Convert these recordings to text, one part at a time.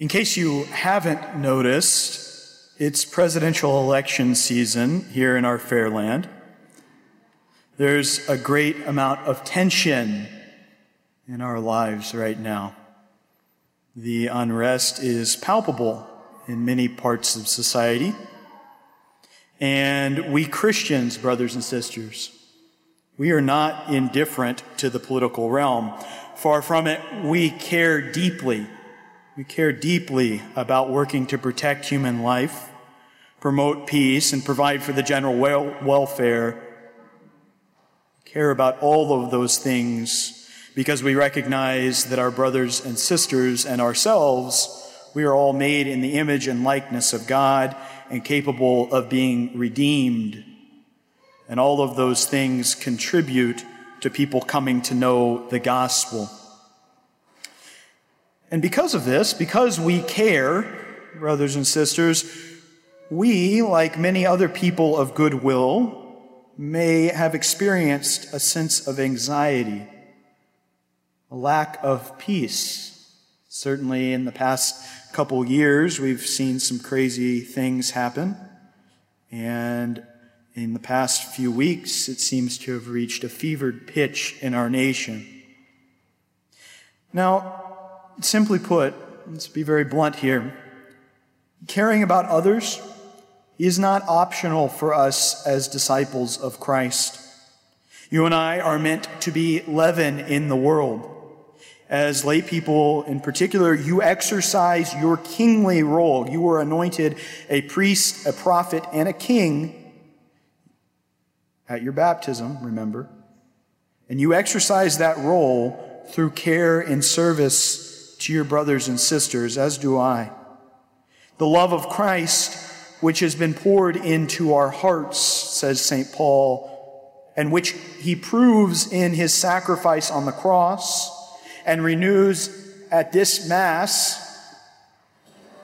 In case you haven't noticed, it's presidential election season here in our fair land. There's a great amount of tension in our lives right now. The unrest is palpable in many parts of society. And we Christians, brothers and sisters, we are not indifferent to the political realm. Far from it, we care deeply. We care deeply about working to protect human life, promote peace, and provide for the general wel- welfare. We care about all of those things because we recognize that our brothers and sisters and ourselves, we are all made in the image and likeness of God and capable of being redeemed. And all of those things contribute to people coming to know the gospel. And because of this, because we care, brothers and sisters, we, like many other people of goodwill, may have experienced a sense of anxiety, a lack of peace. Certainly, in the past couple years, we've seen some crazy things happen. And in the past few weeks, it seems to have reached a fevered pitch in our nation. Now, simply put, let's be very blunt here. Caring about others is not optional for us as disciples of Christ. You and I are meant to be leaven in the world. As lay people in particular, you exercise your kingly role. You were anointed a priest, a prophet, and a king at your baptism, remember. And you exercise that role through care and service to your brothers and sisters, as do I. The love of Christ, which has been poured into our hearts, says St. Paul, and which he proves in his sacrifice on the cross and renews at this Mass,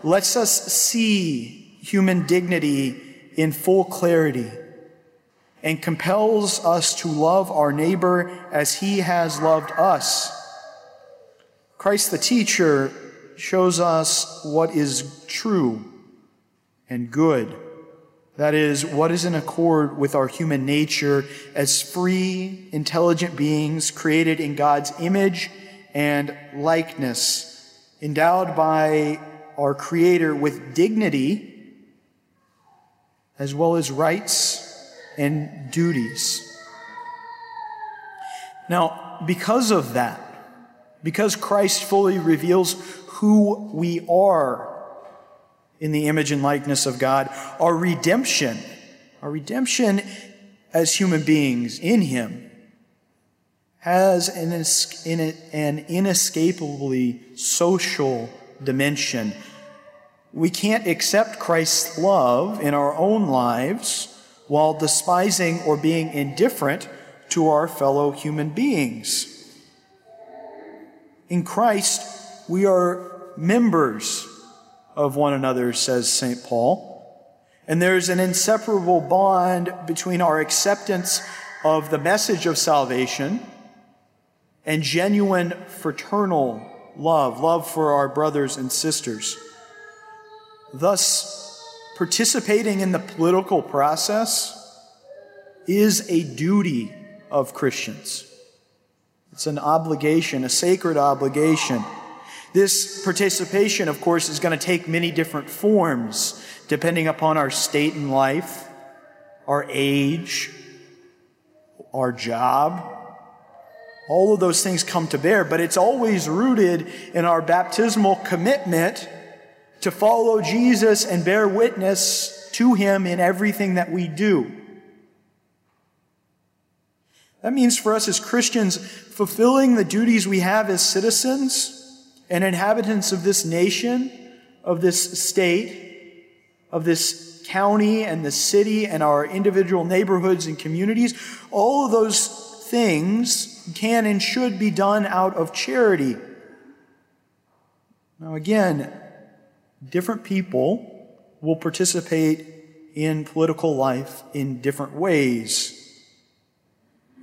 lets us see human dignity in full clarity and compels us to love our neighbor as he has loved us. Christ the teacher shows us what is true and good. That is, what is in accord with our human nature as free, intelligent beings created in God's image and likeness, endowed by our Creator with dignity as well as rights and duties. Now, because of that, because Christ fully reveals who we are in the image and likeness of God, our redemption, our redemption as human beings in Him, has an, an inescapably social dimension. We can't accept Christ's love in our own lives while despising or being indifferent to our fellow human beings. In Christ, we are members of one another, says St. Paul. And there's an inseparable bond between our acceptance of the message of salvation and genuine fraternal love, love for our brothers and sisters. Thus, participating in the political process is a duty of Christians. It's an obligation, a sacred obligation. This participation, of course, is going to take many different forms depending upon our state in life, our age, our job, all of those things come to bear, but it's always rooted in our baptismal commitment to follow Jesus and bear witness to him in everything that we do. That means for us as Christians, fulfilling the duties we have as citizens and inhabitants of this nation, of this state, of this county and the city and our individual neighborhoods and communities, all of those things can and should be done out of charity. Now, again, different people will participate in political life in different ways.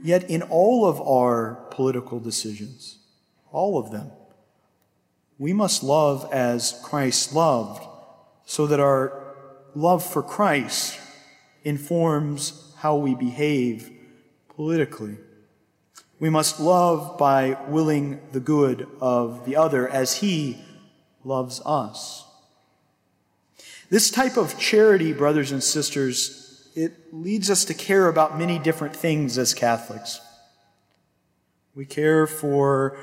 Yet, in all of our political decisions, all of them, we must love as Christ loved, so that our love for Christ informs how we behave politically. We must love by willing the good of the other as he loves us. This type of charity, brothers and sisters, it leads us to care about many different things as Catholics. We care for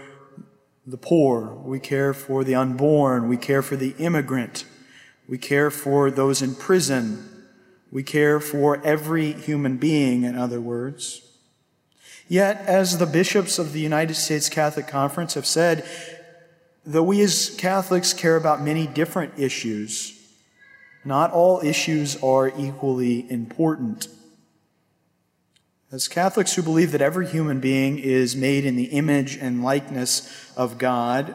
the poor. We care for the unborn. We care for the immigrant. We care for those in prison. We care for every human being, in other words. Yet, as the bishops of the United States Catholic Conference have said, though we as Catholics care about many different issues, not all issues are equally important. As Catholics who believe that every human being is made in the image and likeness of God,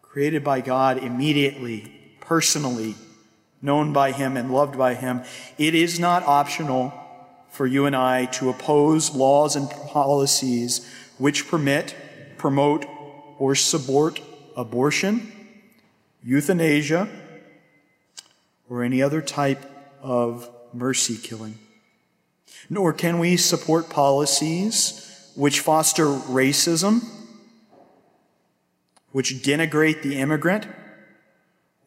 created by God immediately, personally, known by Him and loved by Him, it is not optional for you and I to oppose laws and policies which permit, promote, or support abortion, euthanasia, or any other type of mercy killing nor can we support policies which foster racism, which denigrate the immigrant,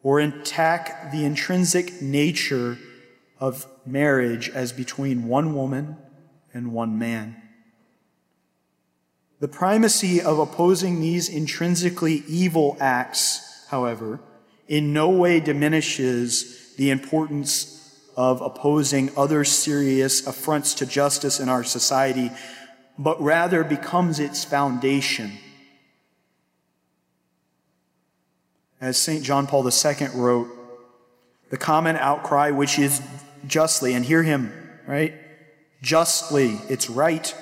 or attack the intrinsic nature of marriage as between one woman and one man. The primacy of opposing these intrinsically evil acts, however, in no way diminishes the importance of opposing other serious affronts to justice in our society, but rather becomes its foundation. As St. John Paul II wrote, the common outcry, which is justly, and hear him, right? Justly, it's right,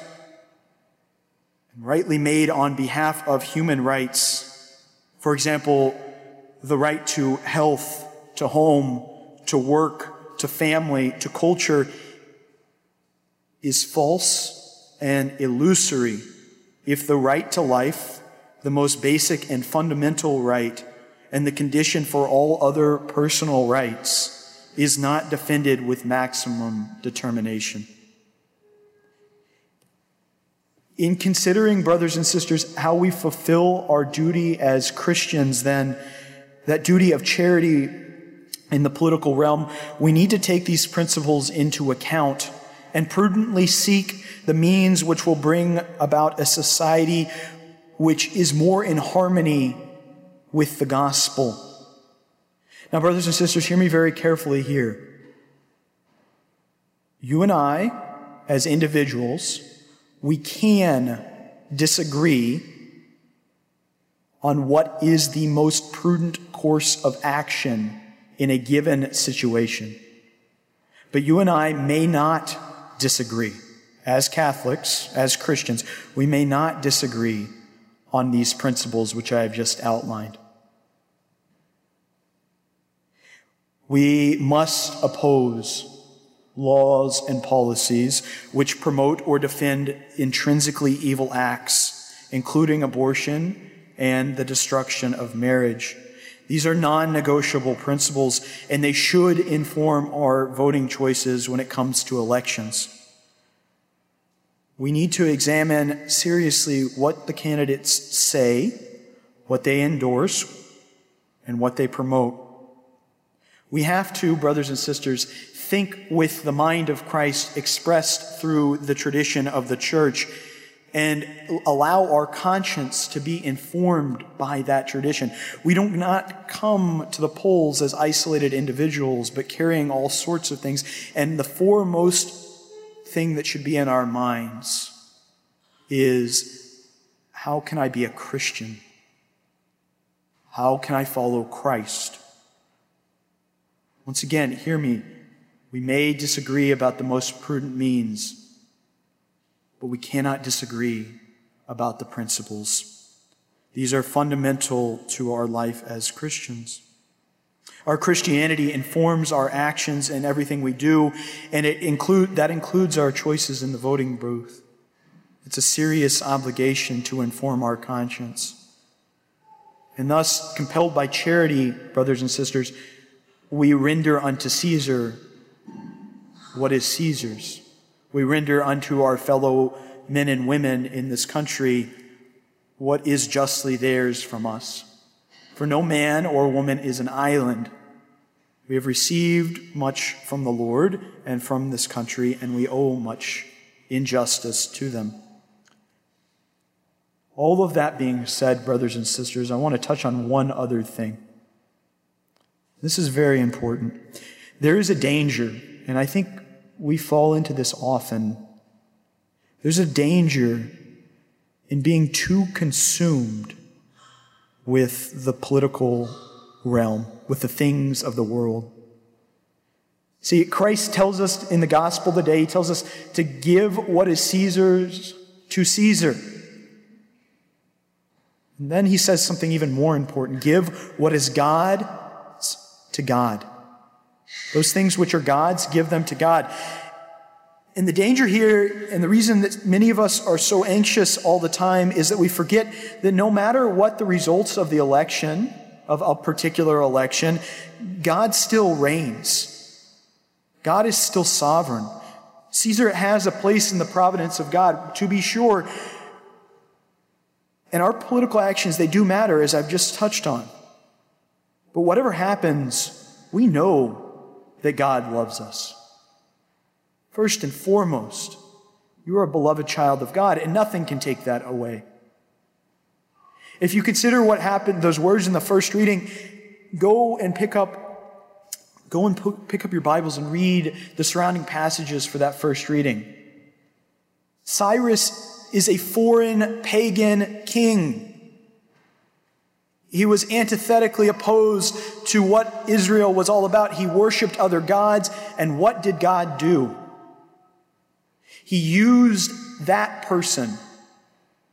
and rightly made on behalf of human rights. For example, the right to health, to home, to work, to family, to culture is false and illusory if the right to life, the most basic and fundamental right, and the condition for all other personal rights, is not defended with maximum determination. In considering, brothers and sisters, how we fulfill our duty as Christians, then, that duty of charity in the political realm, we need to take these principles into account and prudently seek the means which will bring about a society which is more in harmony with the gospel. Now, brothers and sisters, hear me very carefully here. You and I, as individuals, we can disagree on what is the most prudent course of action in a given situation. But you and I may not disagree. As Catholics, as Christians, we may not disagree on these principles which I have just outlined. We must oppose laws and policies which promote or defend intrinsically evil acts, including abortion and the destruction of marriage. These are non negotiable principles, and they should inform our voting choices when it comes to elections. We need to examine seriously what the candidates say, what they endorse, and what they promote. We have to, brothers and sisters, think with the mind of Christ expressed through the tradition of the church and allow our conscience to be informed by that tradition. We do not come to the polls as isolated individuals, but carrying all sorts of things. And the foremost thing that should be in our minds is how can I be a Christian? How can I follow Christ? Once again, hear me. We may disagree about the most prudent means but we cannot disagree about the principles. These are fundamental to our life as Christians. Our Christianity informs our actions and everything we do, and it include, that includes our choices in the voting booth. It's a serious obligation to inform our conscience. And thus, compelled by charity, brothers and sisters, we render unto Caesar what is Caesar's. We render unto our fellow men and women in this country what is justly theirs from us. For no man or woman is an island. We have received much from the Lord and from this country, and we owe much injustice to them. All of that being said, brothers and sisters, I want to touch on one other thing. This is very important. There is a danger, and I think we fall into this often. There's a danger in being too consumed with the political realm, with the things of the world. See, Christ tells us in the gospel today, he tells us to give what is Caesar's to Caesar. And then he says something even more important give what is God's to God. Those things which are God's, give them to God. And the danger here, and the reason that many of us are so anxious all the time, is that we forget that no matter what the results of the election, of a particular election, God still reigns. God is still sovereign. Caesar has a place in the providence of God, to be sure. And our political actions, they do matter, as I've just touched on. But whatever happens, we know that God loves us. First and foremost, you are a beloved child of God, and nothing can take that away. If you consider what happened, those words in the first reading, go and pick up, go and pick up your Bibles and read the surrounding passages for that first reading. Cyrus is a foreign pagan king. He was antithetically opposed to what Israel was all about. He worshiped other gods, and what did God do? He used that person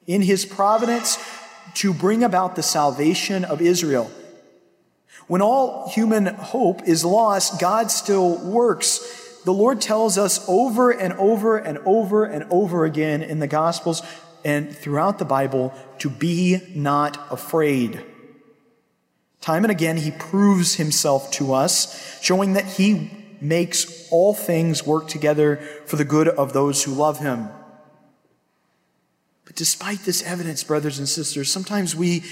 in his providence to bring about the salvation of Israel. When all human hope is lost, God still works. The Lord tells us over and over and over and over again in the Gospels and throughout the Bible to be not afraid. Time and again, he proves himself to us, showing that he makes all things work together for the good of those who love him. But despite this evidence, brothers and sisters, sometimes we,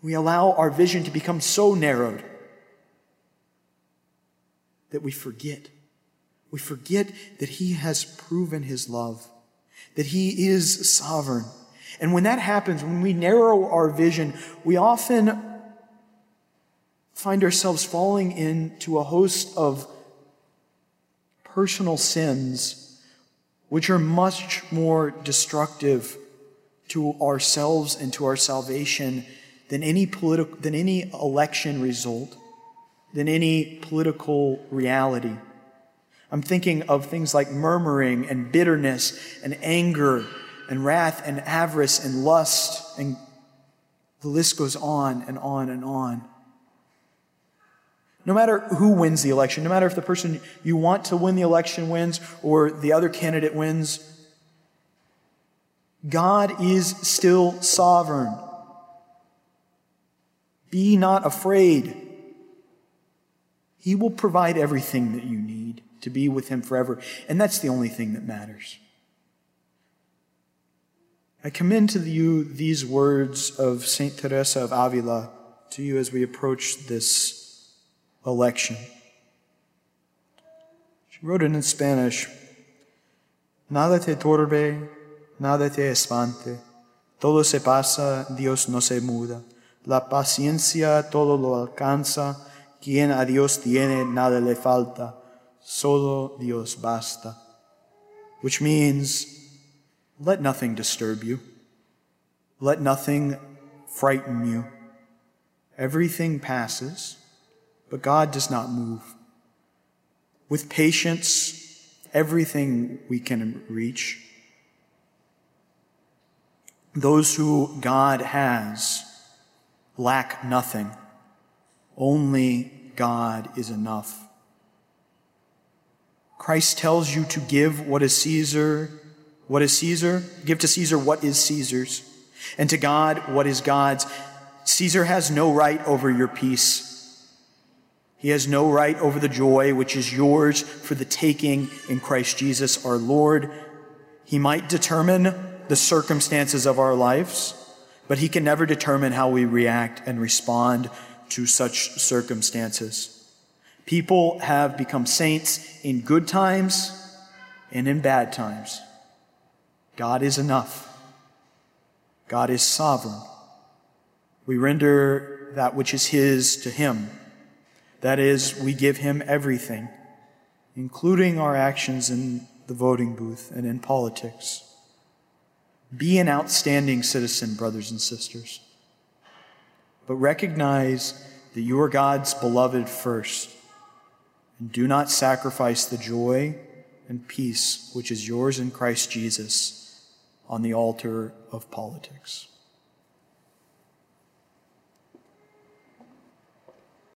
we allow our vision to become so narrowed that we forget. We forget that he has proven his love, that he is sovereign. And when that happens, when we narrow our vision, we often find ourselves falling into a host of personal sins, which are much more destructive to ourselves and to our salvation than any political, than any election result, than any political reality. I'm thinking of things like murmuring and bitterness and anger and wrath and avarice and lust, and the list goes on and on and on. No matter who wins the election, no matter if the person you want to win the election wins or the other candidate wins, God is still sovereign. Be not afraid. He will provide everything that you need to be with Him forever. And that's the only thing that matters. I commend to you these words of St. Teresa of Avila to you as we approach this election. She wrote it in Spanish Nada te turbe, nada te espante. Todo se pasa, Dios no se muda. La paciencia todo lo alcanza. Quien a Dios tiene, nada le falta. Solo Dios basta. Which means, let nothing disturb you. Let nothing frighten you. Everything passes but God does not move. With patience, everything we can reach. Those who God has lack nothing. Only God is enough. Christ tells you to give what is Caesar, what is Caesar? Give to Caesar what is Caesar's, and to God what is God's. Caesar has no right over your peace. He has no right over the joy which is yours for the taking in Christ Jesus our Lord. He might determine the circumstances of our lives, but he can never determine how we react and respond to such circumstances. People have become saints in good times and in bad times. God is enough. God is sovereign. We render that which is His to Him. That is, we give Him everything, including our actions in the voting booth and in politics. Be an outstanding citizen, brothers and sisters. But recognize that you are God's beloved first. And do not sacrifice the joy and peace which is yours in Christ Jesus on the altar of politics.